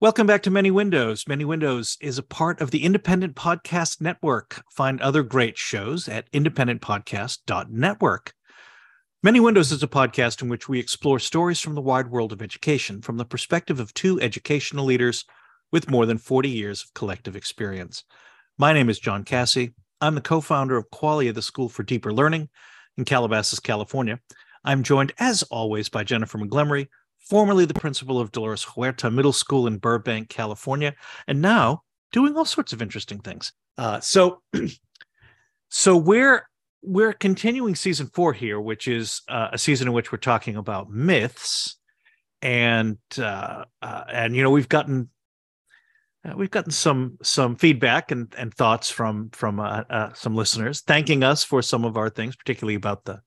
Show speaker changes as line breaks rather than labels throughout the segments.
Welcome back to Many Windows. Many Windows is a part of the Independent Podcast Network. Find other great shows at independentpodcast.network. Many Windows is a podcast in which we explore stories from the wide world of education from the perspective of two educational leaders with more than 40 years of collective experience. My name is John Cassie. I'm the co founder of Qualia, the School for Deeper Learning in Calabasas, California. I'm joined, as always, by Jennifer Montgomery, formerly the principal of Dolores Huerta Middle School in Burbank, California, and now doing all sorts of interesting things. Uh, so, so we're we're continuing season four here, which is uh, a season in which we're talking about myths, and uh, uh and you know we've gotten uh, we've gotten some some feedback and and thoughts from from uh, uh, some listeners thanking us for some of our things, particularly about the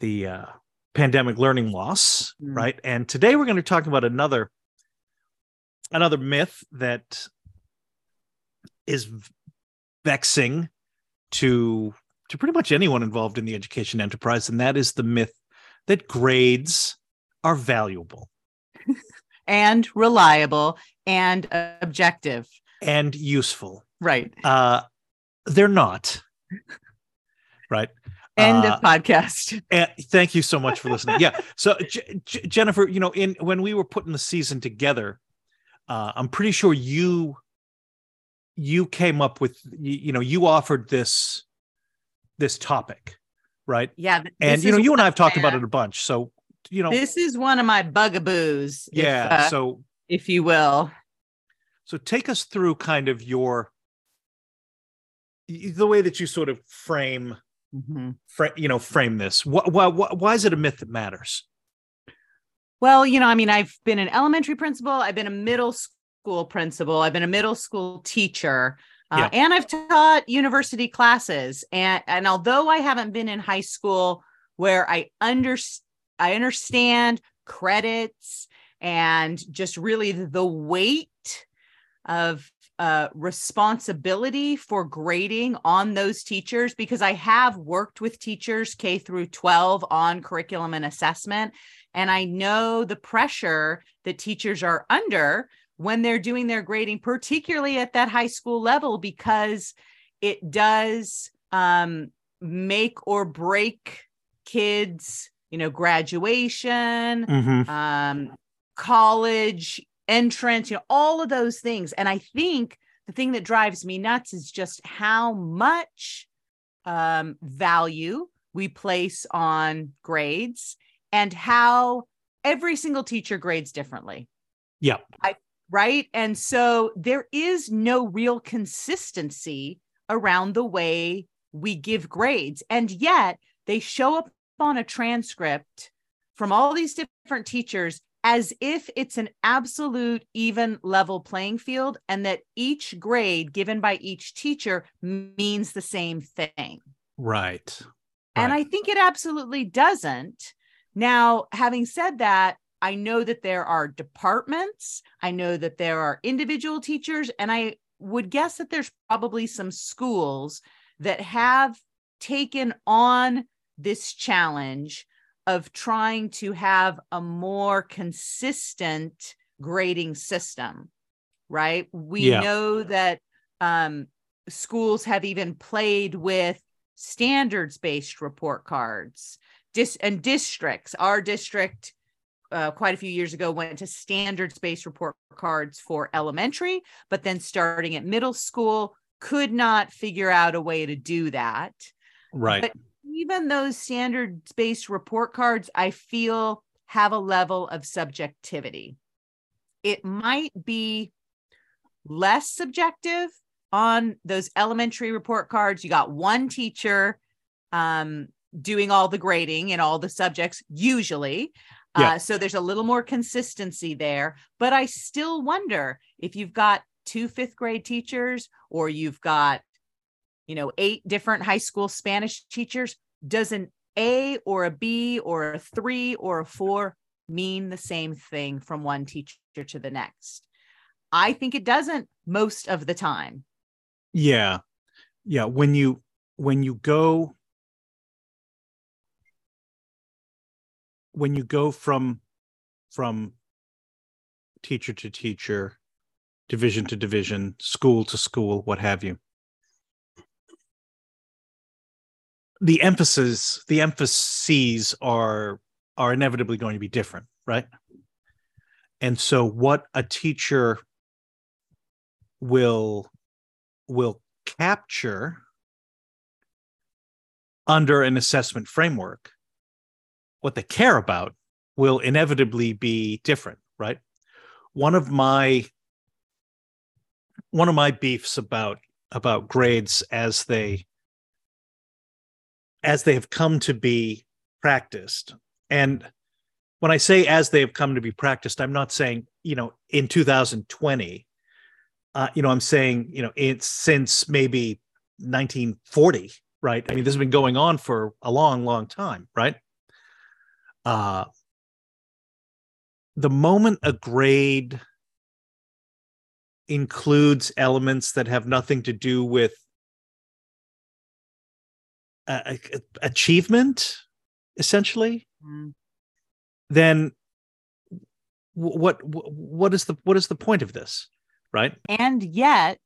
the uh, pandemic learning loss, mm. right? And today we're going to talk about another another myth that is vexing to to pretty much anyone involved in the education enterprise and that is the myth that grades are valuable.
And reliable and objective.
And useful.
Right.
Uh they're not. Right
End uh, of podcast.
And thank you so much for listening. yeah. So J- J- Jennifer, you know, in when we were putting the season together, uh, I'm pretty sure you you came up with you, you know you offered this this topic, right?
Yeah.
And you know, you and I have talked about it a bunch. So you know,
this is one of my bugaboos.
Yeah. If, uh, so
if you will.
So take us through kind of your the way that you sort of frame mm-hmm. fra- you know frame this why, why, why is it a myth that matters
well you know i mean i've been an elementary principal i've been a middle school principal i've been a middle school teacher uh, yeah. and i've taught university classes and and although i haven't been in high school where i under i understand credits and just really the weight of uh, responsibility for grading on those teachers because I have worked with teachers K through 12 on curriculum and assessment. And I know the pressure that teachers are under when they're doing their grading, particularly at that high school level, because it does um, make or break kids, you know, graduation, mm-hmm. um, college, entrance, you know, all of those things. And I think the thing that drives me nuts is just how much um, value we place on grades and how every single teacher grades differently.
Yeah.
I, right. And so there is no real consistency around the way we give grades. And yet they show up on a transcript from all these different teachers as if it's an absolute even level playing field and that each grade given by each teacher means the same thing.
Right.
And I think it absolutely doesn't. Now, having said that, I know that there are departments, I know that there are individual teachers, and I would guess that there's probably some schools that have taken on this challenge of trying to have a more consistent grading system, right? We yeah. know that um, schools have even played with standards based report cards Dis- and districts. Our district, uh, quite a few years ago, went to standards based report cards for elementary, but then starting at middle school, could not figure out a way to do that.
Right. But
even those standards based report cards, I feel have a level of subjectivity. It might be less subjective on those elementary report cards. You got one teacher um, doing all the grading in all the subjects, usually. Yeah. Uh, so there's a little more consistency there. But I still wonder if you've got two fifth grade teachers or you've got you know, eight different high school Spanish teachers, does an A or a B or a three or a four mean the same thing from one teacher to the next? I think it doesn't most of the time.
Yeah. Yeah. When you, when you go, when you go from, from teacher to teacher, division to division, school to school, what have you. The emphasis, the emphases are are inevitably going to be different, right? And so what a teacher will will capture under an assessment framework what they care about will inevitably be different right one of my one of my beefs about about grades as they as they have come to be practiced. And when i say as they have come to be practiced i'm not saying you know in 2020 uh, you know i'm saying you know it's since maybe 1940 right? I mean this has been going on for a long long time right? Uh the moment a grade includes elements that have nothing to do with uh, achievement essentially mm. then what what is the what is the point of this right?
And yet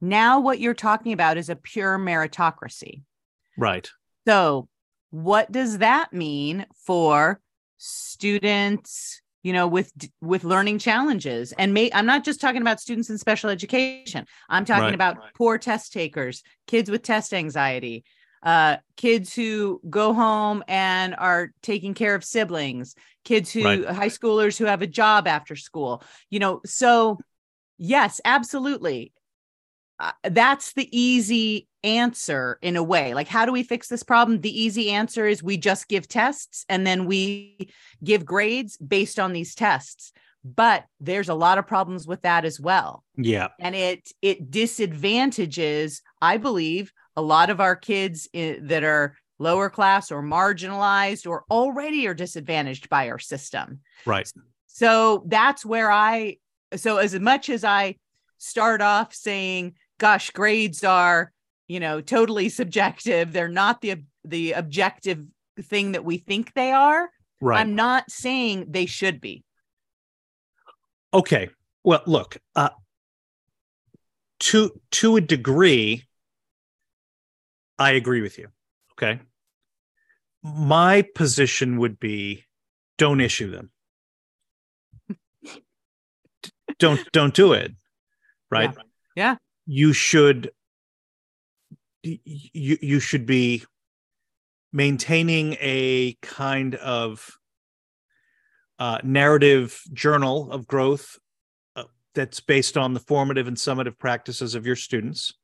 now what you're talking about is a pure meritocracy.
Right.
So what does that mean for students you know with with learning challenges? And may i'm not just talking about students in special education. I'm talking right, about right. poor test takers kids with test anxiety uh kids who go home and are taking care of siblings kids who right. high schoolers who have a job after school you know so yes absolutely uh, that's the easy answer in a way. Like, how do we fix this problem? The easy answer is we just give tests and then we give grades based on these tests. But there's a lot of problems with that as well.
Yeah.
And it it disadvantages, I believe, a lot of our kids in, that are lower class or marginalized or already are disadvantaged by our system.
Right.
So that's where I so as much as I start off saying gosh, grades are, you know, totally subjective. They're not the the objective thing that we think they are.
Right.
I'm not saying they should be.
Okay. Well, look, uh, to to a degree, I agree with you. Okay. My position would be don't issue them. don't don't do it. Right?
Yeah. yeah
you should you you should be maintaining a kind of uh, narrative journal of growth uh, that's based on the formative and summative practices of your students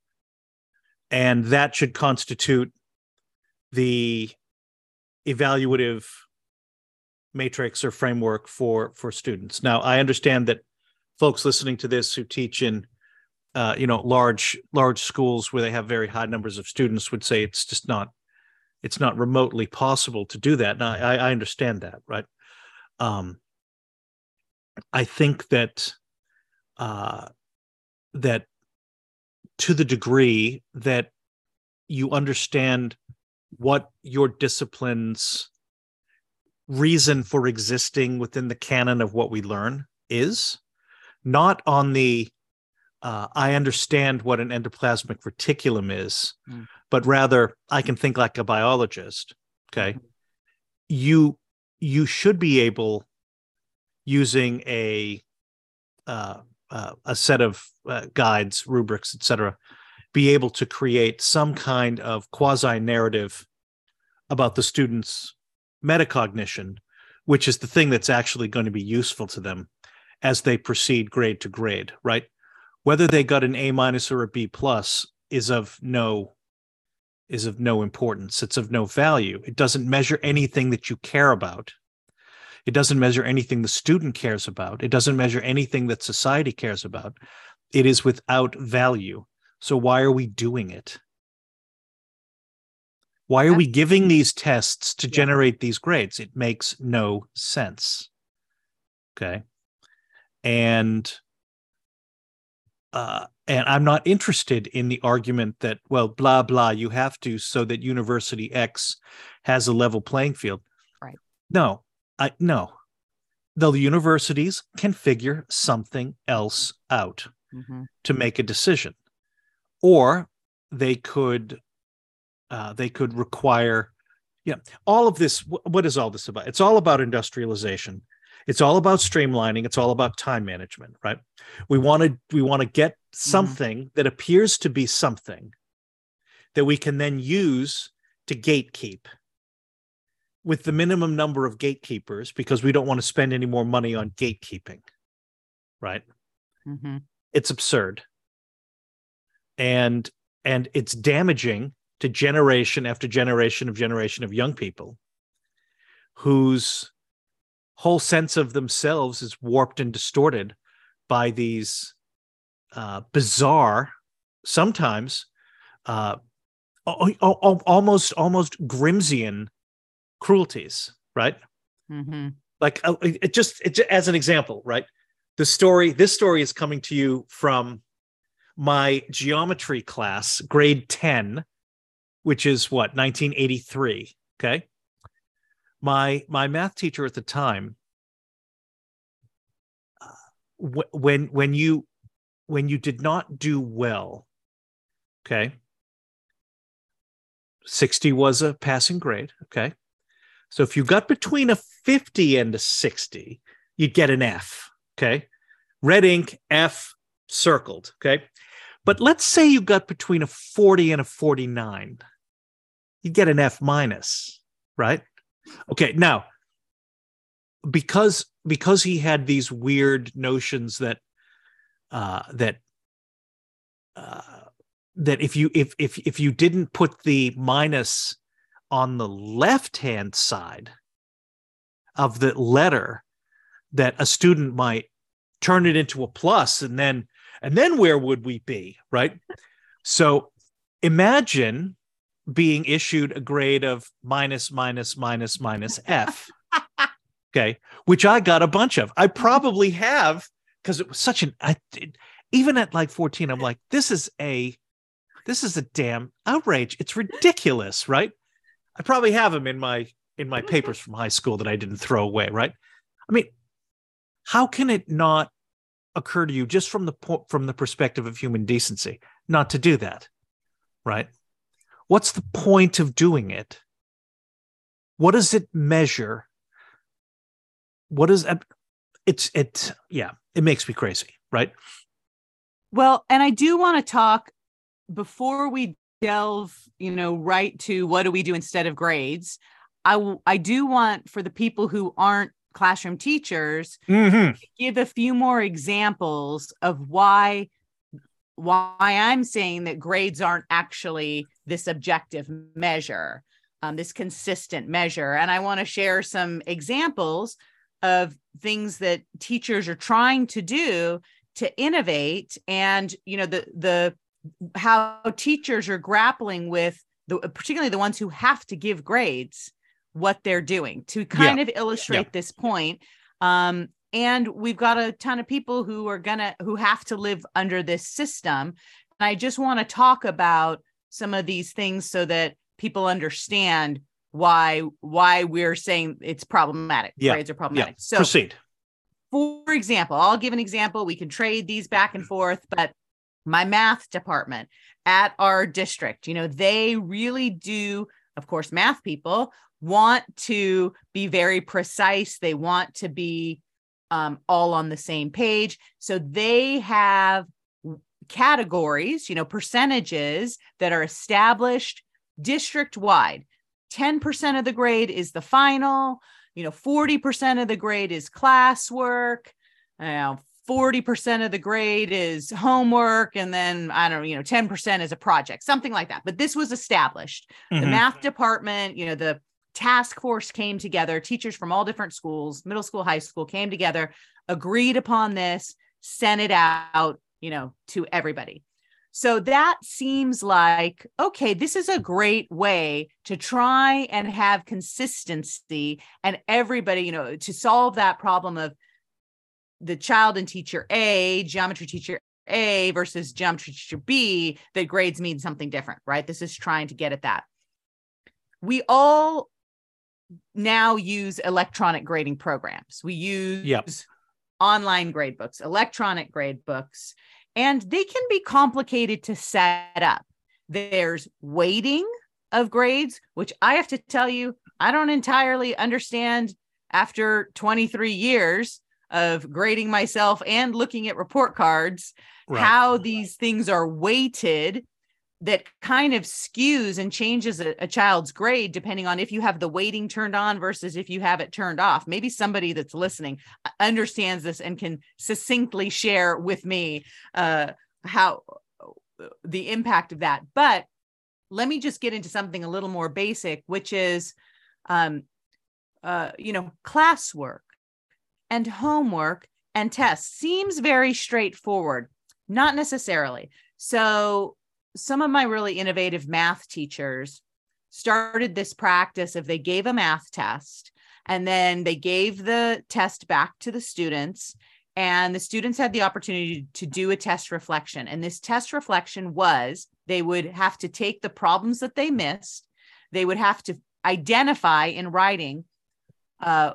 and that should constitute the evaluative matrix or framework for for students now i understand that folks listening to this who teach in uh, you know large large schools where they have very high numbers of students would say it's just not it's not remotely possible to do that. And I, I understand that, right? Um, I think that uh, that to the degree that you understand what your discipline's reason for existing within the canon of what we learn is, not on the uh, I understand what an endoplasmic reticulum is, mm. but rather I can think like a biologist. Okay, mm-hmm. you you should be able using a uh, uh, a set of uh, guides, rubrics, etc., be able to create some kind of quasi narrative about the student's metacognition, which is the thing that's actually going to be useful to them as they proceed grade to grade, right? whether they got an A minus or a B plus is of no is of no importance. It's of no value. It doesn't measure anything that you care about. It doesn't measure anything the student cares about. It doesn't measure anything that society cares about. It is without value. So why are we doing it? Why are we giving these tests to generate these grades? It makes no sense. Okay. And uh, and I'm not interested in the argument that, well, blah, blah, you have to so that University X has a level playing field.
Right.
No, I no. Though the universities can figure something else out mm-hmm. to make a decision, or they could uh, they could require yeah all of this what is all this about it's all about industrialization it's all about streamlining it's all about time management right we want to we want to get mm-hmm. something mm-hmm. that appears to be something that we can then use to gatekeep with the minimum number of gatekeepers because we don't want to spend any more money on gatekeeping right mm-hmm. it's absurd and and it's damaging to generation after generation of generation of young people whose whole sense of themselves is warped and distorted by these uh, bizarre, sometimes uh, almost almost Grimsian cruelties, right? Mm-hmm. Like uh, it just it, as an example, right? The story. This story is coming to you from my geometry class, grade ten, which is what 1983. Okay, my my math teacher at the time. Uh, when when you when you did not do well, okay. 60 was a passing grade. Okay. So if you got between a 50 and a 60, you'd get an F. Okay. Red ink, F circled. Okay. But let's say you got between a 40 and a 49 you'd get an F minus, right? Okay, now because because he had these weird notions that uh, that uh, that if you if if if you didn't put the minus on the left hand side of the letter, that a student might turn it into a plus, and then and then where would we be, right? So imagine being issued a grade of minus, minus, minus, minus F. okay. Which I got a bunch of. I probably have because it was such an, I, even at like 14, I'm like, this is a, this is a damn outrage. It's ridiculous, right? I probably have them in my, in my mm-hmm. papers from high school that I didn't throw away, right? I mean, how can it not occur to you just from the from the perspective of human decency not to do that right What's the point of doing it? What does it measure? What is it? It's it. Yeah, it makes me crazy, right?
Well, and I do want to talk before we delve, you know, right to what do we do instead of grades. I I do want for the people who aren't classroom teachers mm-hmm. give a few more examples of why why I'm saying that grades aren't actually this objective measure, um, this consistent measure. And I want to share some examples of things that teachers are trying to do to innovate and you know the the how teachers are grappling with the particularly the ones who have to give grades what they're doing to kind yeah. of illustrate yeah. this point um, and we've got a ton of people who are gonna who have to live under this system and i just want to talk about some of these things so that people understand why why we're saying it's problematic
yeah.
grades are problematic
yeah. so proceed
for example i'll give an example we can trade these back and forth but my math department at our district you know they really do of course math people want to be very precise they want to be um, all on the same page. So they have categories, you know, percentages that are established district wide. 10% of the grade is the final, you know, 40% of the grade is classwork, you know, 40% of the grade is homework and then i don't know you know 10% is a project something like that but this was established mm-hmm. the math department you know the task force came together, teachers from all different schools, middle school, high school came together, agreed upon this, sent it out, you know, to everybody. So that seems like, okay, this is a great way to try and have consistency and everybody, you know, to solve that problem of the child and teacher A, geometry teacher A versus geometry teacher B, that grades mean something different, right? This is trying to get at that. We all now use electronic grading programs. We use
yep.
online grade books, electronic grade books, and they can be complicated to set up. There's weighting of grades, which I have to tell you, I don't entirely understand after 23 years of grading myself and looking at report cards, right. how these things are weighted that kind of skews and changes a, a, child's grade depending on if you have the weighting turned on versus if you have it turned off. Maybe somebody that's listening understands this and can succinctly share with me uh, how the impact of that. But let me just get into something a little more basic, which is, um, uh, you know, classwork and homework and tests seems very straightforward. Not necessarily. So, some of my really innovative math teachers started this practice of they gave a math test and then they gave the test back to the students and the students had the opportunity to do a test reflection and this test reflection was they would have to take the problems that they missed they would have to identify in writing uh,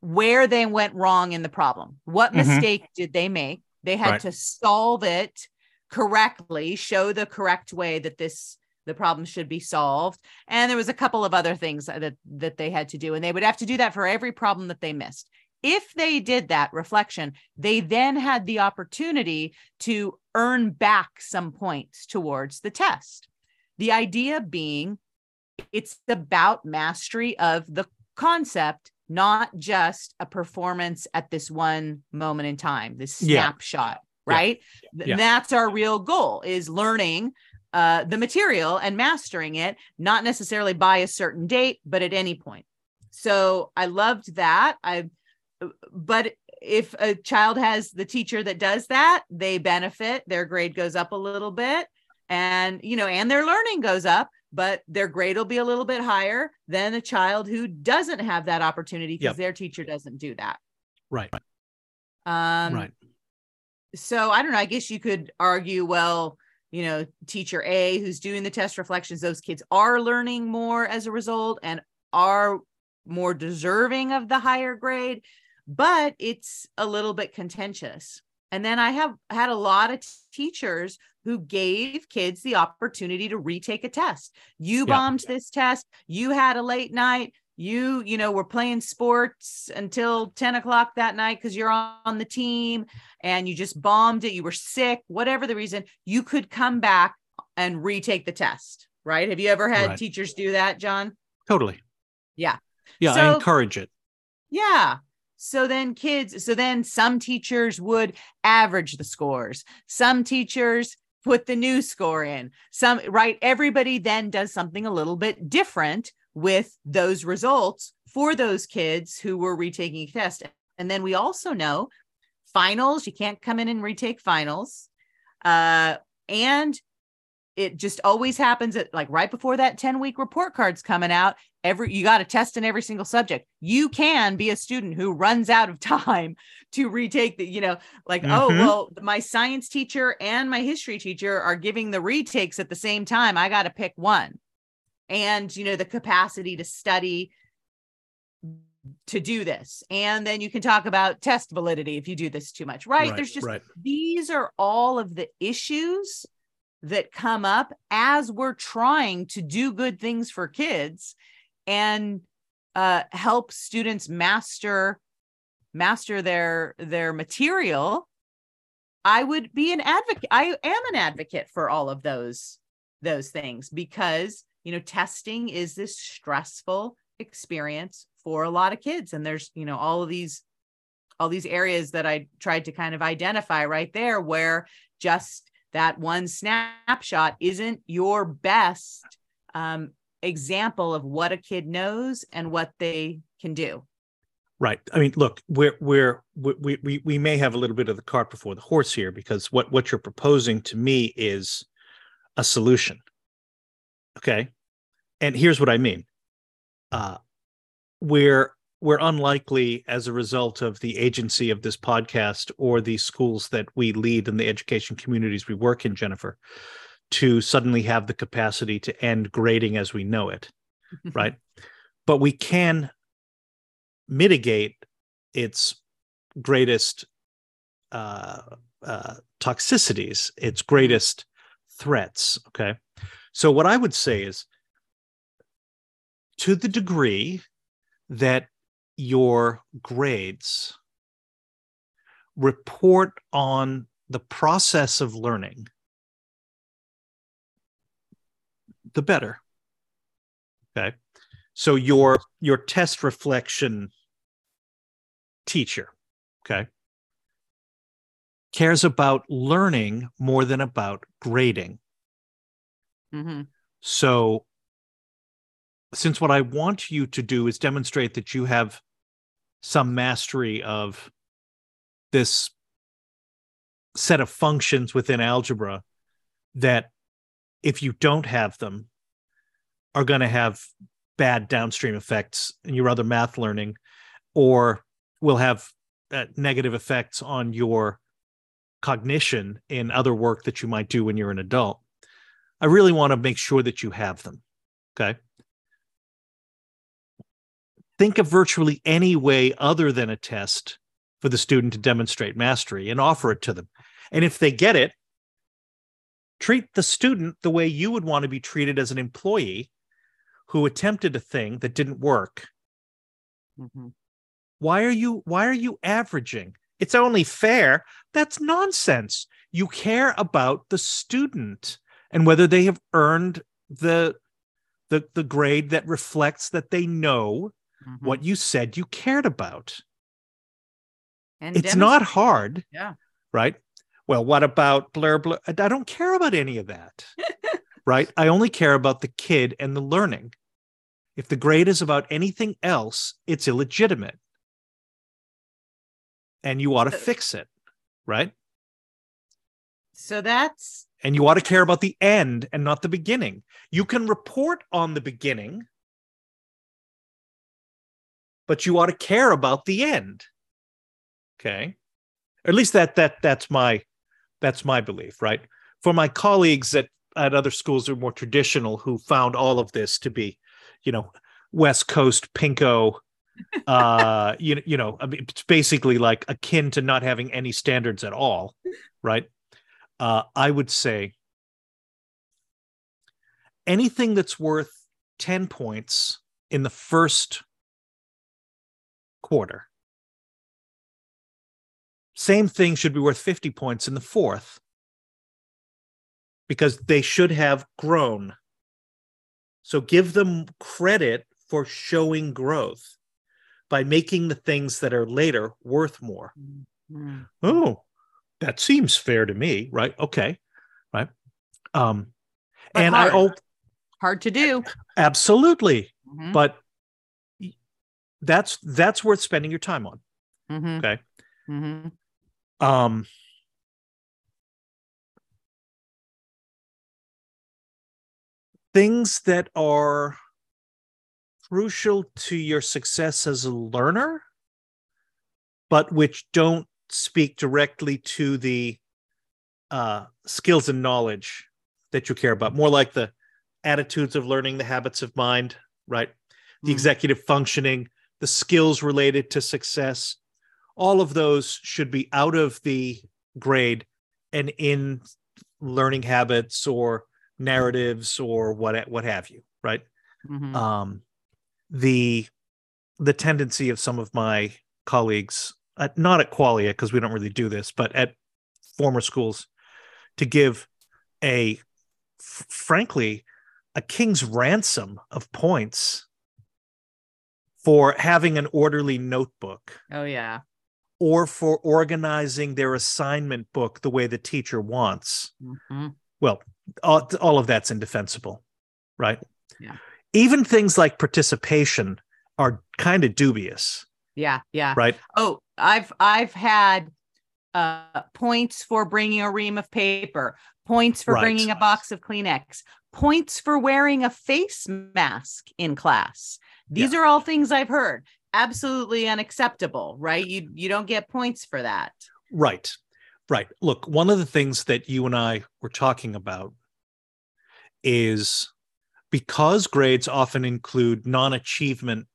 where they went wrong in the problem what mm-hmm. mistake did they make they had right. to solve it correctly show the correct way that this the problem should be solved and there was a couple of other things that that they had to do and they would have to do that for every problem that they missed if they did that reflection, they then had the opportunity to earn back some points towards the test. The idea being it's about mastery of the concept, not just a performance at this one moment in time, this snapshot, yeah. right? Yeah. That's our real goal is learning uh, the material and mastering it, not necessarily by a certain date, but at any point. So I loved that. I but if a child has the teacher that does that, they benefit, their grade goes up a little bit and you know, and their learning goes up, but their grade will be a little bit higher than a child who doesn't have that opportunity because yep. their teacher doesn't do that.
Right.
Um right. So I don't know, I guess you could argue well, you know, teacher A who's doing the test reflections, those kids are learning more as a result and are more deserving of the higher grade but it's a little bit contentious. And then I have had a lot of t- teachers who gave kids the opportunity to retake a test. You yeah. bombed this test, you had a late night, you, you know, were playing sports until 10 o'clock that night because you're on the team and you just bombed it, you were sick, whatever the reason, you could come back and retake the test, right? Have you ever had right. teachers do that, John?
Totally.
Yeah.
Yeah, so, I encourage it.
Yeah. So then kids, so then some teachers would average the scores. Some teachers put the new score in. Some, right? Everybody then does something a little bit different with those results for those kids who were retaking a test. And then we also know finals, you can't come in and retake finals. Uh, and it just always happens at like right before that 10 week report card's coming out every you got to test in every single subject. You can be a student who runs out of time to retake the you know like oh, mm-hmm. oh well my science teacher and my history teacher are giving the retakes at the same time. I got to pick one. And you know the capacity to study to do this. And then you can talk about test validity if you do this too much right, right there's just right. these are all of the issues that come up as we're trying to do good things for kids and uh, help students master master their their material i would be an advocate i am an advocate for all of those those things because you know testing is this stressful experience for a lot of kids. And there's you know all of these all these areas that i tried to kind of identify right there where just that one snapshot isn't your best um, example of what a kid knows and what they can do.
Right. I mean, look, we're we're we we we may have a little bit of the cart before the horse here because what what you're proposing to me is a solution. Okay, and here's what I mean. Uh, we're we're unlikely as a result of the agency of this podcast or the schools that we lead and the education communities we work in, Jennifer, to suddenly have the capacity to end grading as we know it. right. but we can mitigate its greatest uh, uh, toxicities, its greatest threats. Okay. So, what I would say is to the degree that your grades report on the process of learning, the better. Okay. So your your test reflection teacher, okay, cares about learning more than about grading.
Mm-hmm.
So since what I want you to do is demonstrate that you have some mastery of this set of functions within algebra that if you don't have them are going to have bad downstream effects in your other math learning or will have uh, negative effects on your cognition in other work that you might do when you're an adult. I really want to make sure that you have them okay think of virtually any way other than a test for the student to demonstrate mastery and offer it to them. And if they get it, treat the student the way you would want to be treated as an employee who attempted a thing that didn't work. Mm-hmm. Why are you why are you averaging? It's only fair. That's nonsense. You care about the student and whether they have earned the the the grade that reflects that they know mm-hmm. what you said you cared about. And it's not hard.
Yeah.
Right. Well, what about blur blur? I don't care about any of that. right. I only care about the kid and the learning. If the grade is about anything else, it's illegitimate. And you ought to fix it. Right.
So that's.
And you ought to care about the end and not the beginning. You can report on the beginning but you ought to care about the end. Okay. Or at least that that that's my that's my belief, right? For my colleagues at, at other schools who are more traditional who found all of this to be, you know, West Coast pinko, uh, you, you know, I mean, it's basically like akin to not having any standards at all, right? Uh, I would say anything that's worth 10 points in the first quarter. Same thing should be worth 50 points in the fourth because they should have grown. So give them credit for showing growth by making the things that are later worth more. Mm-hmm. Oh, that seems fair to me, right? Okay. Right. Um but and hard. I hope
hard to do.
Absolutely. Mm-hmm. But that's that's worth spending your time on
mm-hmm.
okay
mm-hmm.
um things that are crucial to your success as a learner but which don't speak directly to the uh, skills and knowledge that you care about more like the attitudes of learning the habits of mind right the mm-hmm. executive functioning the skills related to success, all of those should be out of the grade and in learning habits or narratives or what what have you, right? Mm-hmm. Um, the the tendency of some of my colleagues, uh, not at Qualia because we don't really do this, but at former schools, to give a f- frankly a king's ransom of points for having an orderly notebook.
Oh, yeah.
Or for organizing their assignment book the way the teacher wants.
Mm-hmm.
Well, all, all of that's indefensible, right?
Yeah.
Even things like participation are kind of dubious.
Yeah, yeah.
Right.
Oh, I've I've had uh points for bringing a ream of paper, points for right. bringing a box of Kleenex, points for wearing a face mask in class. These yeah. are all things I've heard. Absolutely unacceptable, right? You you don't get points for that.
Right. Right. Look, one of the things that you and I were talking about is because grades often include non-achievement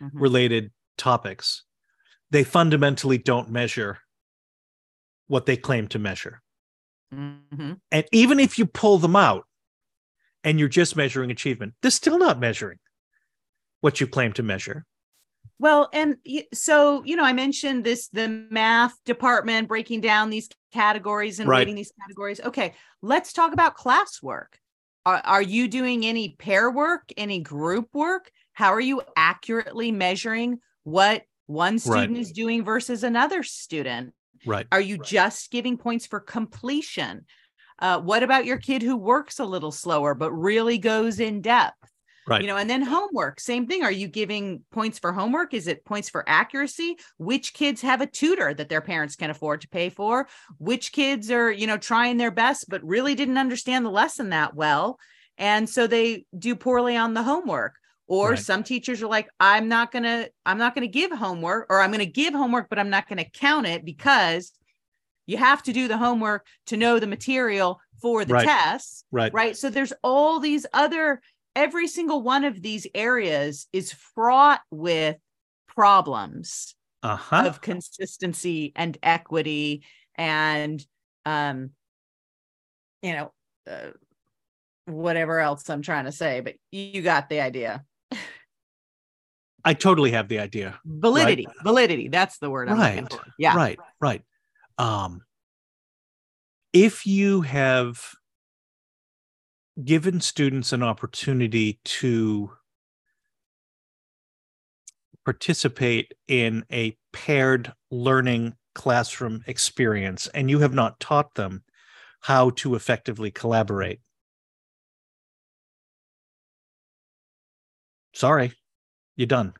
Mhm.
related topics, they fundamentally don't measure what they claim to measure.
Mhm.
And even if you pull them out and you're just measuring achievement, they're still not measuring what you claim to measure.
Well, and so, you know, I mentioned this the math department breaking down these categories and
Right.
rating these categories. Okay, let's talk about classwork. Are, are you doing any pair work, any group work? How are you accurately measuring what one student is doing versus another student?
Right.
Are you just giving points for completion? Uh, what about your kid who works a little slower but really goes in depth?
Right.
You know, and then homework, same thing. Are you giving points for homework? Is it points for accuracy? Which kids have a tutor that their parents can afford to pay for? Which kids are, you know, trying their best but really didn't understand the lesson that well? And so they do poorly on the homework. Or
Right.
some teachers are like, I'm not gonna, I'm not gonna give homework, or I'm gonna give homework, but I'm not gonna count it because you have to do the homework to know the material for the
Right.
tests
Right.
right so there's all these other every single one of these areas is fraught with problems
Uh-huh.
of consistency and equity and um you know uh, whatever else i'm trying to say but you got the idea
I totally have the idea.
validity validity that's the word i'm looking
Right.
for yeah
Right. Right. Um if you have given students an opportunity to participate in a paired learning classroom experience and you have not taught them how to effectively collaborate. Sorry you're done.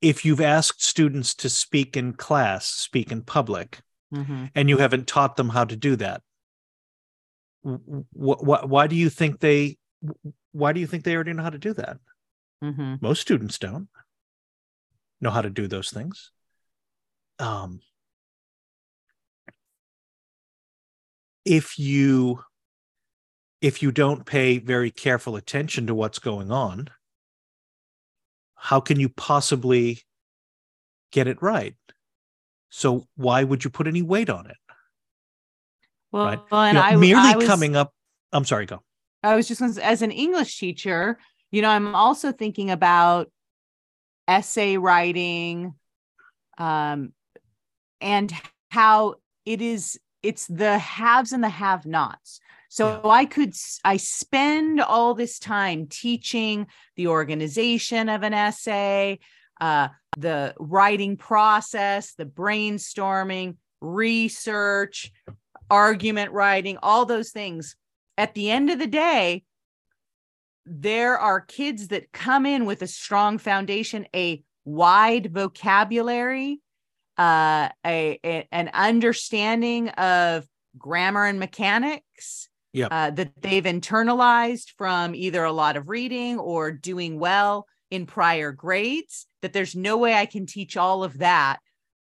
If you've asked students to speak in class speak in public
Mhm.
and you haven't taught them how to do that wh- wh- why do you think they why do you think they already know how to do that
Mhm.
most students don't know how to do those things um if you if you don't pay very careful attention to what's going on how can you possibly get it right so why would you put any weight on it
well
Right.
and
You know,
I,
merely
I was,
coming up i'm sorry go
I was just going to as an English teacher, you know, I'm also thinking about essay writing um and how it is it's the haves and the have nots. So I could I spend all this time teaching the organization of an essay, uh the writing process, the brainstorming, research, argument writing, all those things at the end of the day, there are kids that come in with a strong foundation, a wide vocabulary, uh, a, a- an understanding of grammar and mechanics.
Yep.
Uh, that they've internalized from either a lot of reading or doing well in prior grades. That there's no way I can teach all of that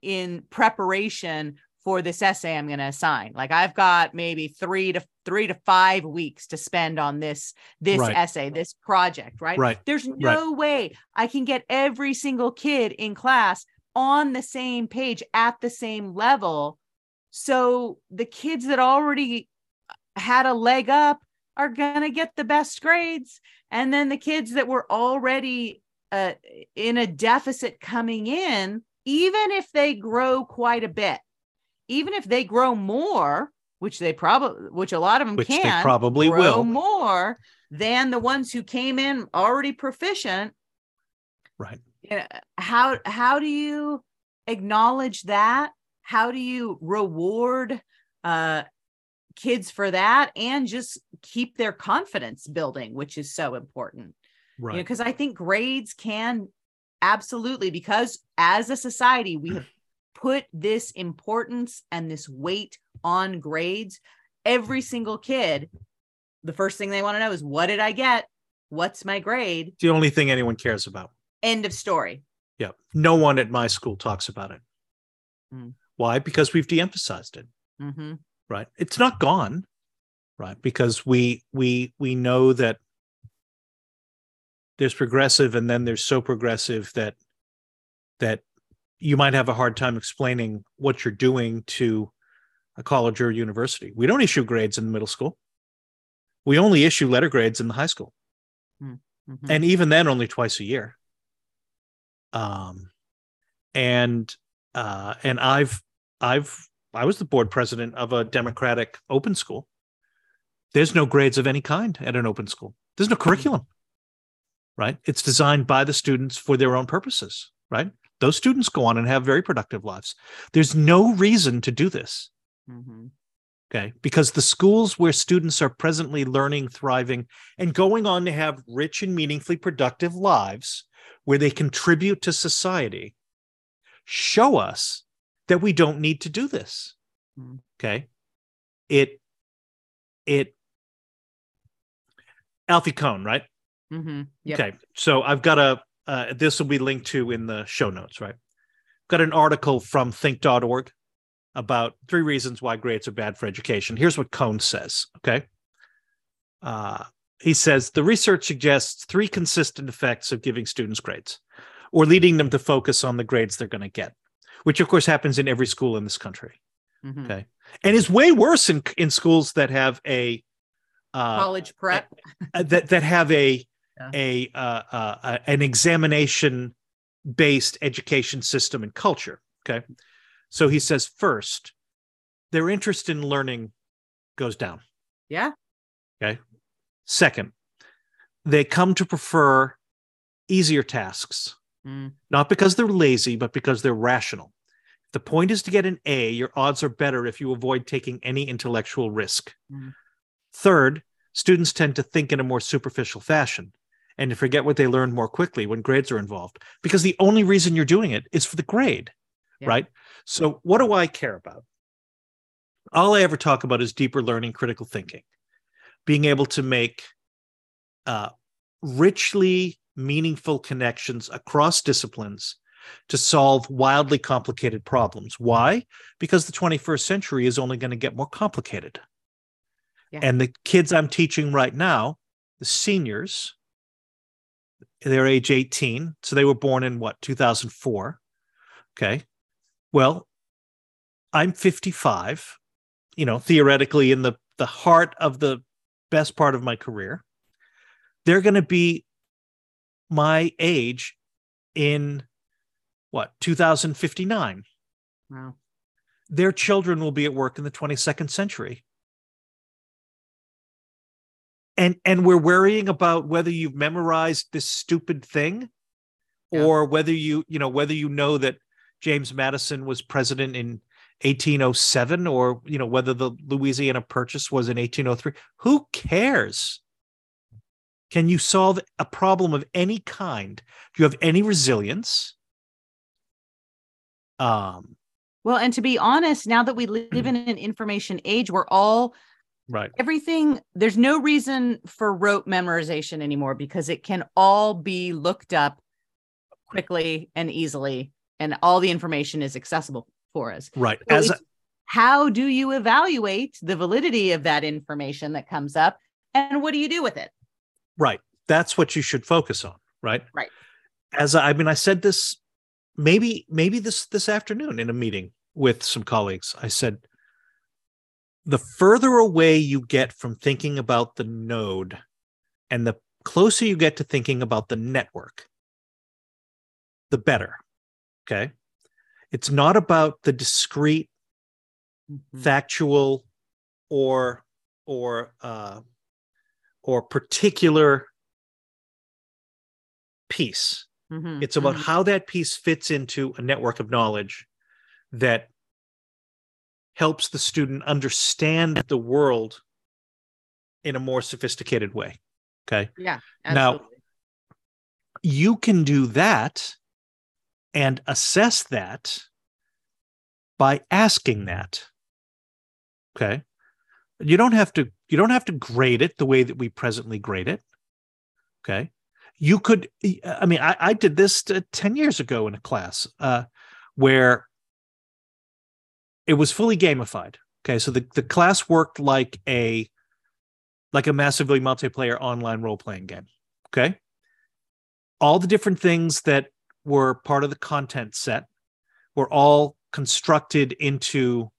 in preparation for this essay I'm going to assign. Like I've got maybe 3 to 3 to 5 weeks to spend on this this
Right.
essay, this project, right?
Right.
There's no way I can get every single kid in class on the same page at the same level. So the kids that already had a leg up are going to get the best grades. And then the kids that were already uh, in a deficit coming in even if they grow quite a bit even if they grow more which they probably which a lot of them
which
can
they probably
grow
will.
more than the ones who came in already proficient.
Right.
You know, how how do you acknowledge that? How do you reward uh kids for that and just keep their confidence building which is so important.
Right.
because i think grades can absolutely because as a society we have put this importance and this weight on grades. Every single kid the first thing they want to know is what did i get? What's my grade?
It's the only thing anyone cares about.
End of story.
Yeah. No one at my school talks about it.
Mm.
why? Because we've de-emphasized it.
Hmm
right it's not gone right because we we we know that there's progressive and then there's so progressive that that you might have a hard time explaining what you're doing to a college or university. We don't issue grades in middle school. We only issue letter grades in the high school. Mm-hmm. And even then only twice a year. Um and uh and I've I've I was the board president of a democratic open school. There's no grades of any kind at an open school. There's no mm-hmm. curriculum. Right? It's designed by the students for their own purposes, right? Those students go on and have very productive lives. There's no reason to do this. Mm-hmm. Okay. Because the schools where students are presently learning, thriving, and going on to have rich and meaningfully productive lives where they contribute to society show us that we don't need to do this. Mm-hmm. Okay. It, it, Alfie Kohn, right?
Mm-hmm. Yep.
Okay. So I've got a, uh, this will be linked to in the show notes, right? Got an article from think.org about three reasons why grades are bad for education. Here's what Kohn says. Okay. Uh, he says the research suggests three consistent effects of giving students grades or leading them to focus on the grades they're going to get, which of course happens in every school in this country. Mm-hmm. Okay. And is way worse in, in schools that have a
uh, college prep
that, that have a yeah. a uh, uh, an examination based education system and culture. Okay, so he says first, their interest in learning goes down.
Yeah.
Okay. Second, they come to prefer easier tasks, mm. not because they're lazy, but because they're rational. The point is to get an A, your odds are better if you avoid taking any intellectual risk. Mm. Third, students tend to think in a more superficial fashion and to forget what they learned more quickly when grades are involved because the only reason you're doing it is for the grade yeah. right so what do i care about all i ever talk about is deeper learning critical thinking being able to make uh, richly meaningful connections across disciplines to solve wildly complicated problems. Why? Because the 21st century is only going to get more complicated. Yeah. and the kids i'm teaching right now the seniors they're age 18 so they were born in what 2004 okay. Well i'm 55 you know theoretically in the the heart of the best part of my career. They're going to be my age in what 2059 wow. Their children will be at work in the 22nd century. And and we're worrying about whether you've memorized this stupid thing yeah. or whether you you know whether you know that James Madison was president in 1807 or you know whether the Louisiana Purchase was in 1803 who cares can you solve a problem of any kind do you have any resilience
um well and to be honest now that we live in an information age we're all
Right.
Everything, there's no reason for rote memorization anymore because it can all be looked up quickly and easily, and all the information is accessible for us.
Right. So As a-
how do you evaluate the validity of that information that comes up, and what do you do with it?
Right. That's what you should focus on. Right.
Right.
As I, I mean, I said this maybe maybe this this afternoon in a meeting with some colleagues. I said the further away you get from thinking about the node and the closer you get to thinking about the network, the better. Okay. It's not about the discrete, mm-hmm. factual, or or uh, or particular piece. Mm-hmm. It's about mm-hmm. how that piece fits into a network of knowledge that helps the student understand the world in a more sophisticated way. Okay.
Yeah.
Absolutely. Now, you can do that and assess that by asking that. Okay. You don't have to you don't have to grade it the way that we presently grade it. Okay. You could I mean I, I did this 10 years ago in a class uh, where it was fully gamified. Okay, so the, the class worked like a like a massively multiplayer online role playing game. Okay, all the different things that were part of the content set were all constructed into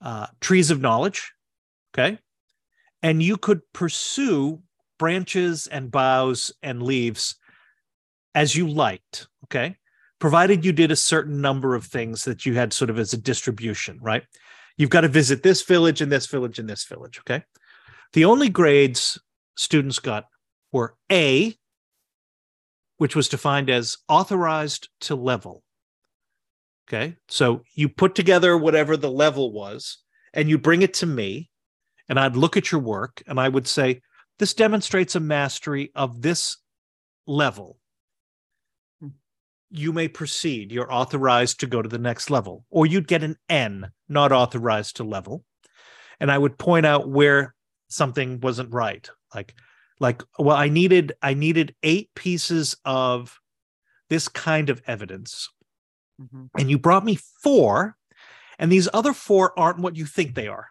uh, trees of knowledge. Okay. And you could pursue branches and boughs and leaves as you liked. Okay. Provided you did a certain number of things that you had sort of as a distribution, right? You've got to visit this village and this village and this village. Okay. The only grades students got were A, which was defined as authorized to level. Okay. So you put together whatever the level was and you bring it to me, and I'd look at your work and I would say, this demonstrates a mastery of this level. Hmm. You may proceed. You're authorized to go to the next level. Or you'd get an N, not authorized to level. And I would point out where something wasn't right. Like, like, well, I needed I needed eight pieces of this kind of evidence Mm-hmm. And you brought me four, and these other four aren't what you think they are.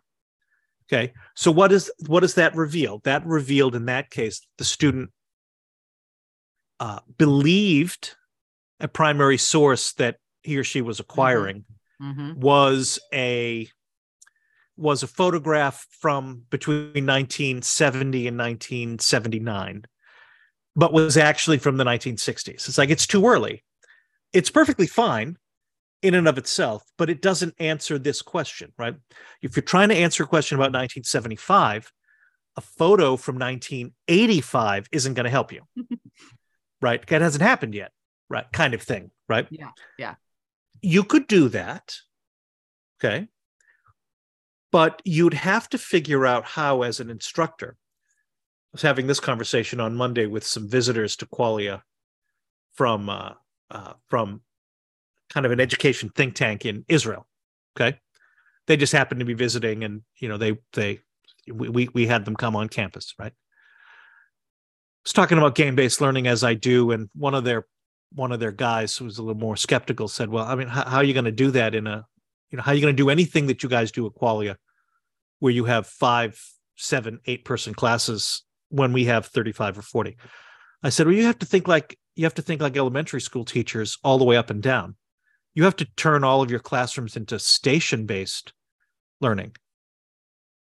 Okay. So what is what does that reveal? That revealed in that case the student uh, believed a primary source that he or she was mm-hmm. acquiring mm-hmm. was a was a photograph from between 1970 and 1979 but was actually from the 1960s it's like it's too early it's perfectly fine in and of itself, but it doesn't answer this question, right? If you're trying to answer a question about 1975, a photo from 1985 isn't going to help you, right? That hasn't happened yet, right? Kind of thing, right?
Yeah, yeah.
You could do that, okay, but you'd have to figure out how, as an instructor. I was having this conversation on Monday with some visitors to Qualia from uh, uh, from kind of an education think tank in Israel. Okay, they just happened to be visiting, and you know they they we we had them come on campus, right? I was talking about game based learning as I do, and one of their one of their guys who was a little more skeptical said, "Well, I mean, how, how are you going to do that in a you know how are you going to do anything that you guys do at Qualia, where you have five, seven, eight person classes when we have thirty five or 40? I said, "Well, you have to think like you have to think like elementary school teachers all the way up and down. You have to turn all of your classrooms into station based learning.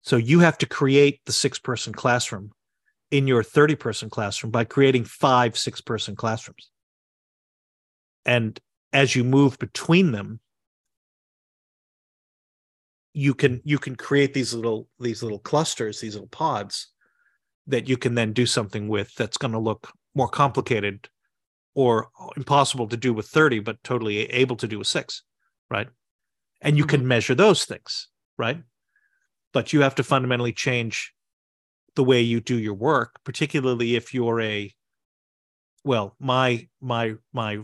So you have to create the six person classroom in your 30 person classroom by creating five six person classrooms. And as you move between them, you can you can create these little these little clusters, these little pods that you can then do something with that's going to look more complicated or impossible to do with 30 but totally able to do with 6 right and you mm-hmm. can measure those things right but you have to fundamentally change the way you do your work particularly if you're a well my my my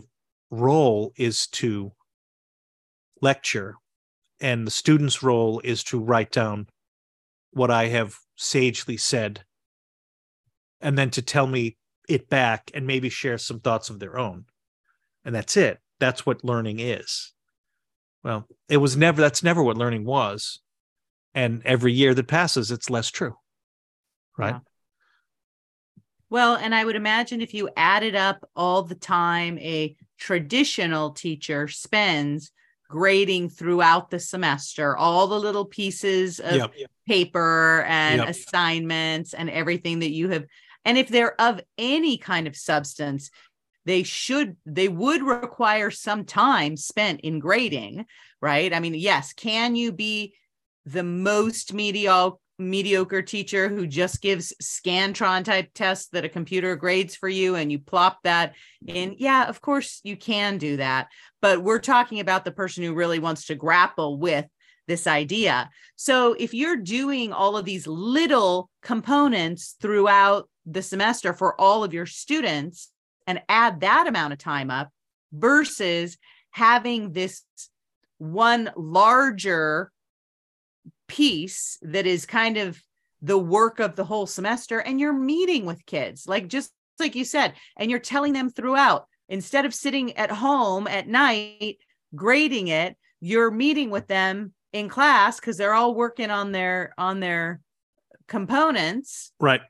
role is to lecture and the student's role is to write down what i have sagely said and then to tell me it back and maybe share some thoughts of their own. And that's it. That's what learning is. Well, it was never, that's never what learning was. And every year that passes, it's less true. Right. Yeah.
Well, and I would imagine if you added up all the time a traditional teacher spends grading throughout the semester, all the little pieces of yep. paper and yep. assignments and everything that you have and if they're of any kind of substance, they should they would require some time spent in grading, right? I mean, yes, can you be the most mediocre mediocre teacher who just gives scantron type tests that a computer grades for you and you plop that in? Yeah of course you can do that. But we're talking about the person who really wants to grapple with this idea. So if you're doing all of these little components throughout the semester for all of your students and add that amount of time up versus having this one larger piece that is kind of the work of the whole semester and you're meeting with kids. Like just like you said and you're telling them throughout instead of sitting at home at night grading it you're meeting with them in class because they're all working on their on their components
right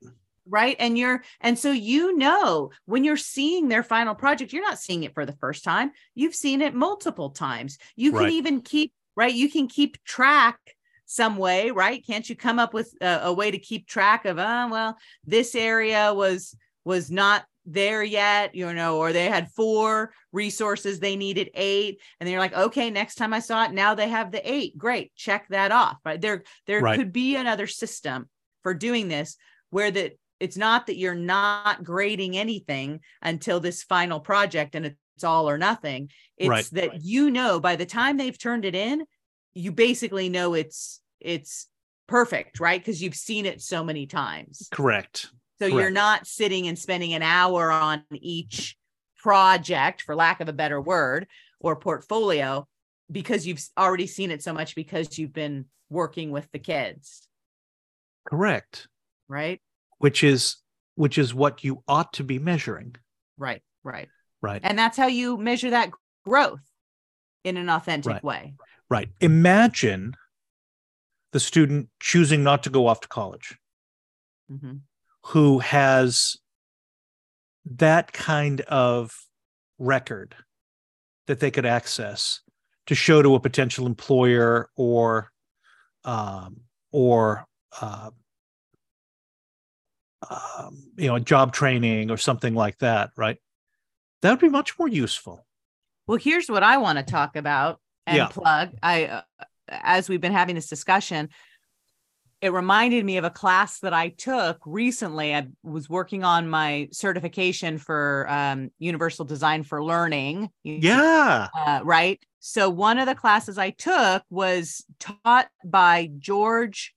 right? And you're and so you know when you're seeing their final project you're not seeing it for the first time. You've seen it multiple times. You can
Right.
even keep right? You can keep track some way right? Can't you come up with a, a way to keep track of oh well this area was was not there yet you know or they had four resources they needed eight and they're like okay next time i saw it now they have the eight. Great check that off right? There there
Right.
could be another system for doing this where that it's not that you're not grading anything until this final project and it's all or nothing it's
Right.
that you know by the time they've turned it in you basically know it's it's perfect right because you've seen it so many times
Correct.
so you're not sitting and spending an hour on each project for lack of a better word or portfolio because you've already seen it so much because you've been working with the kids
Correct.
right
Which is which is what you ought to be measuring.
right right
Right.
and that's how you measure that growth in an authentic
Right.
way
Right. Imagine the student choosing not to go off to college
Mhm.
who has that kind of record that they could access to show to a potential employer or um, or uh, um, you know job training or something like that right that would be much more useful
well here's what i want to talk about and
Yeah.
plug i uh, as we've been having this discussion it reminded me of a class that I took recently. I was working on my certification for um, Universal Design for Learning.
yeah
Uh, right. So one of the classes I took was taught by George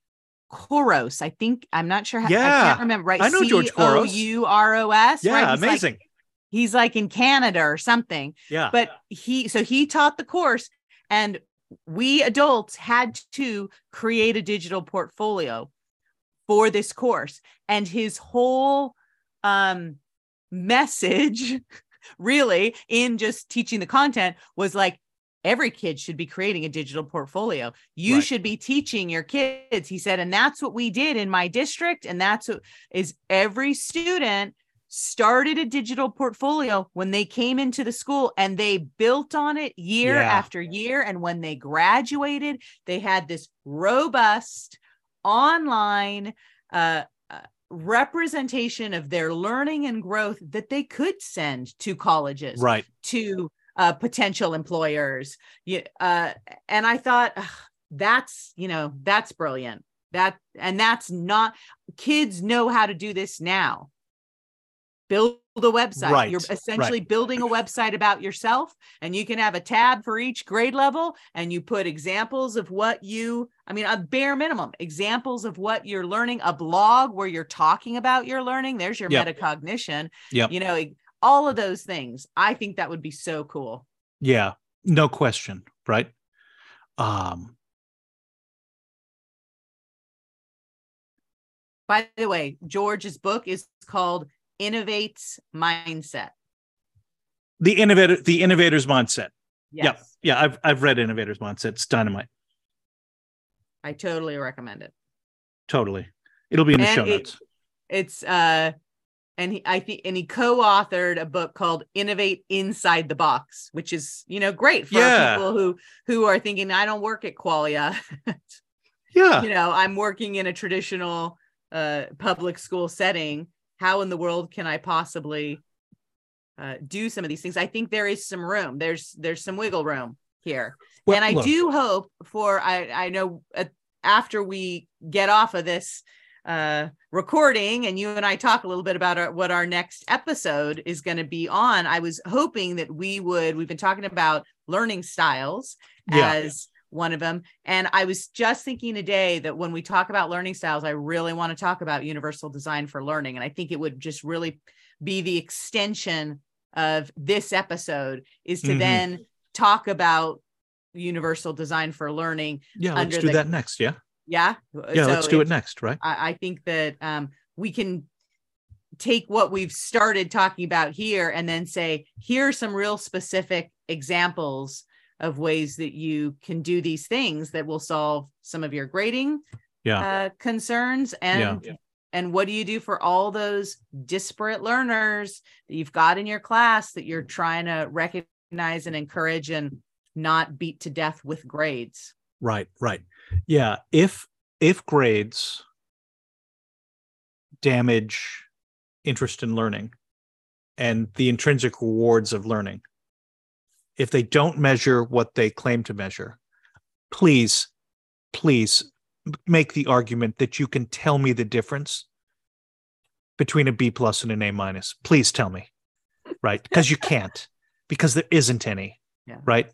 Couros. I think I'm not sure. How, I can't remember. Right.
I know George Couros.
U R O S.
yeah
right? He's like-
amazing
he's like in Canada or something
yeah
but he so he taught the course and we adults had to create a digital portfolio for this course and his whole um message really in just teaching the content was like every kid should be creating a digital portfolio you
Right.
should be teaching your kids he said and that's what we did in my district and that's what is every student started a digital portfolio when they came into the school and they built on it year
Yeah.
after year and when they graduated they had this robust online uh, uh, representation of their learning and growth that they could send to colleges
right
to uh, potential employers. Yeah, uh, and i thought that's you know that's brilliant. That and that's not kids know how to do this now. Build a website.
Right,
you're essentially building a website about yourself and you can have a tab for each grade level and you put examples of what you i mean a bare minimum examples of what you're learning a blog where you're talking about your learning. There's your
Yep.
metacognition.
Yep.
you know all of those things i think that would be so cool
Yeah, no question, right? Um,
by the way george's book is called innovates mindset
the innovator, the innovator's mindset.
yes
Yep. Yeah, I've I've read Innovator's Mindset. It's dynamite.
i totally recommend it
Totally. It'll be in the
And
show
it-
notes.
it's uh and he i think and he co-authored a book called innovate inside the box which is you know great for
Yeah.
people who who are thinking i don't work at qualia.
Yeah.
you know i'm working in a traditional uh public school setting. How in the world can i possibly uh, do some of these things? I think there is some room. There's there's some wiggle room here.
Well,
and i
look,
do hope for i i know uh, after we get off of this uh recording and you and i talk a little bit about our, what our next episode is going to be on i was hoping that we would we've been talking about learning styles
Yeah.
as one of them and i was just thinking today that when we talk about learning styles i really want to talk about universal design for learning and i think it would just really be the extension of this episode is to
Mhm.
then talk about universal design for learning
Yeah, let's do
the-
that next. Yeah.
Yeah
Yeah,
So
let's do it next, right?
I, I think that um, we can take what we've started talking about here and then say, here are some real specific examples of ways that you can do these things that will solve some of your grading
Yeah.
uh, concerns and and what do you do for all those disparate learners that you've got in your class that you're trying to recognize and encourage and not beat to death with grades
right right yeah if if grades damage interest in learning and the intrinsic rewards of learning if they don't measure what they claim to measure please please make the argument that you can tell me the difference between a B plus and an A minus. Please tell me. Right? Because you can't, because there isn't any.
Yeah.
Right.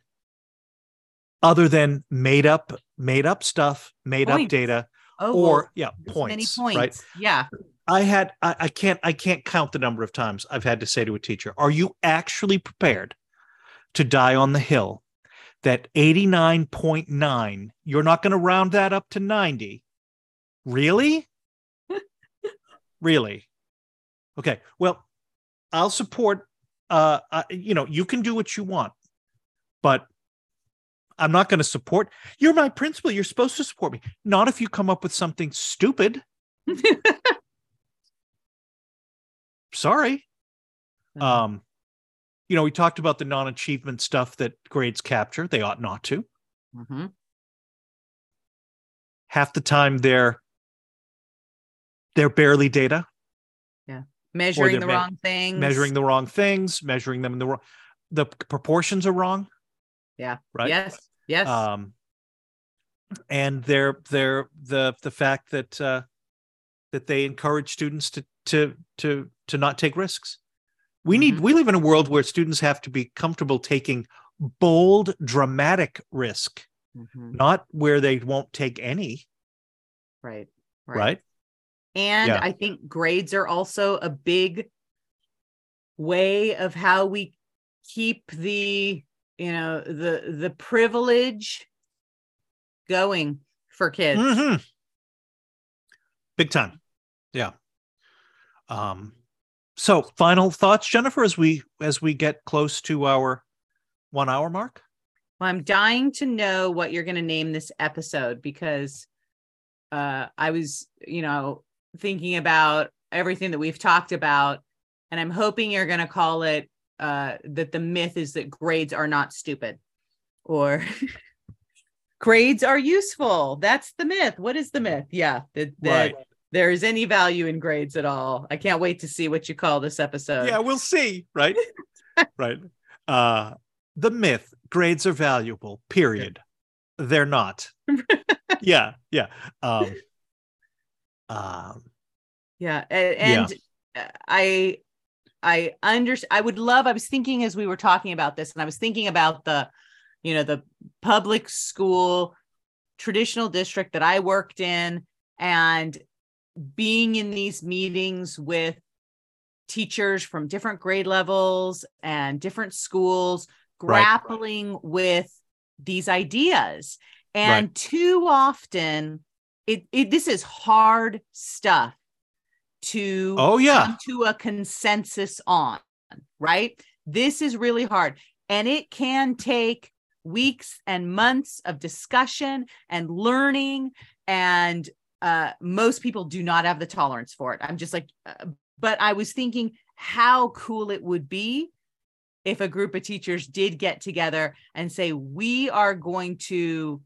Other than made up, made up stuff, made
Points.
up data,
oh
or
well,
yeah, points.
many points
Right.
yeah
I had I, I can't I can't count the number of times I've had to say to a teacher, "Are you actually prepared to die on the hill that 89.9 you're not going to round that up to 90 really really okay well i'll support uh, uh you know you can do what you want but i'm not going to support you're my principal you're supposed to support me. Not if you come up with something stupid. Sorry. Um you know we talked about the non-achievement stuff that grades capture they ought not to.
Mhm.
half the time they're they're barely data.
Yeah.
measuring
the
me-
wrong things.
measuring the wrong things measuring them in the wrong the proportions are wrong
yeah.
Right?
Yes. Yes.
Um and they're they're the the fact that uh that they encourage students to to to to not take risks. We need
Mhm.
we live in a world where students have to be comfortable taking bold dramatic risk
Mhm.
not where they won't take any.
Right.
Right,
And
Yeah.
I think grades are also a big way of how we keep the, you know, the the privilege going for kids.
Mhm. big time yeah um so final thoughts jennifer as we as we get close to our one hour mark
Well, I'm dying to know what you're going to name this episode because uh, I was, you know, thinking about everything that we've talked about, and I'm hoping you're going to call it uh, that the myth is that grades are not stupid or grades are useful. That's the myth. What is the myth? Yeah, that, that
Right.
there is any value in grades at all. I can't wait to see what you call this episode.
yeah we'll see right right uh the myth grades are valuable period they're not yeah yeah um um
Yeah, a- and uh, I I under I would love I was thinking as we were talking about this and I was thinking about the you know the public school traditional district that I worked in and being in these meetings with teachers from different grade levels and different schools
Right.
grappling with these ideas. And too often it, it this is hard stuff to
oh yeah
come to a consensus on, right? This is really hard. And it can take weeks and months of discussion and learning. And uh, most people do not have the tolerance for it. I'm just like, uh, but I was thinking how cool it would be if a group of teachers did get together and say, we are going to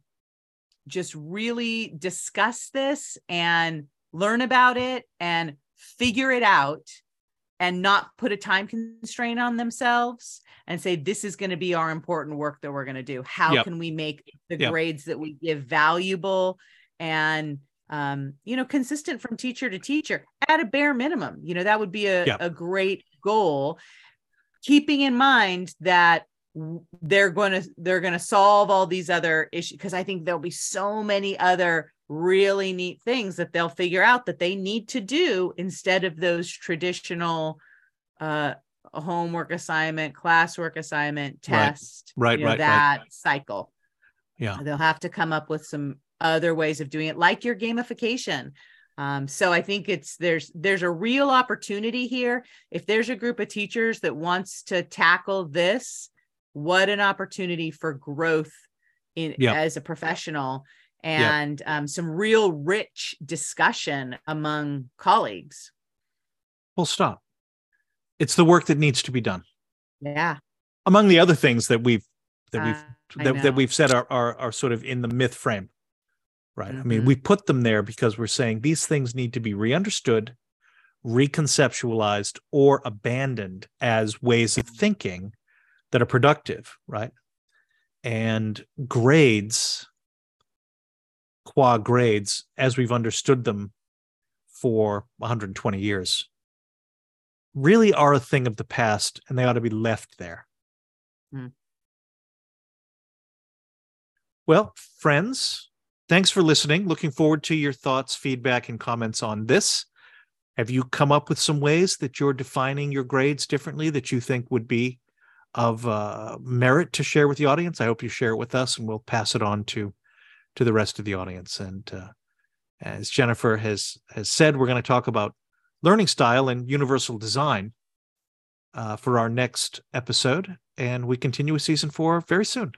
just really discuss this and learn about it and figure it out and not put a time constraint on themselves and say this is going to be our important work that we're going to do how
Yep.
can we make the
Yep.
grades that we give valuable and um, you know consistent from teacher to teacher at a bare minimum you know that would be a,
Yep.
a great goal keeping in mind that they're going to they're going to solve all these other issues because i think there'll be so many other really neat things that they'll figure out that they need to do instead of those traditional uh homework assignment classwork assignment test
Right,
you know,
right, right.
that cycle
Yeah.
they'll have to come up with some other ways of doing it like your gamification um, so i think it's there's there's a real opportunity here if there's a group of teachers that wants to tackle this what an opportunity for growth in
Yep.
as a professional and yeah. um, some real rich discussion among colleagues.
Full stop. It's the work that needs to be done.
Yeah.
Among the other things that we've that we've uh, that, that we've said are, are are sort of in the myth frame. Right. Mm-hmm. I mean, mm-hmm. we put them there because we're saying these things need to be re-understood, reconceptualized, or abandoned as ways of thinking that are productive, right? And grades qua grades as we've understood them for 120 years really are a thing of the past and they ought to be left there. Mm. Well, friends, thanks for listening. Looking forward to your thoughts, feedback, and comments on this. Have you come up with some ways that you're defining your grades differently that you think would be of uh, merit to share with the audience? I hope you share it with us and we'll pass it on to to the rest of the audience. And uh, as Jennifer has has said, we're going to talk about learning style and universal design uh, for our next episode, and we continue with season four very soon.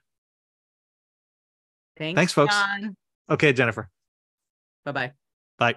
Thanks,
Thanks folks. John. Okay, Jennifer.
Bye-bye.
Bye.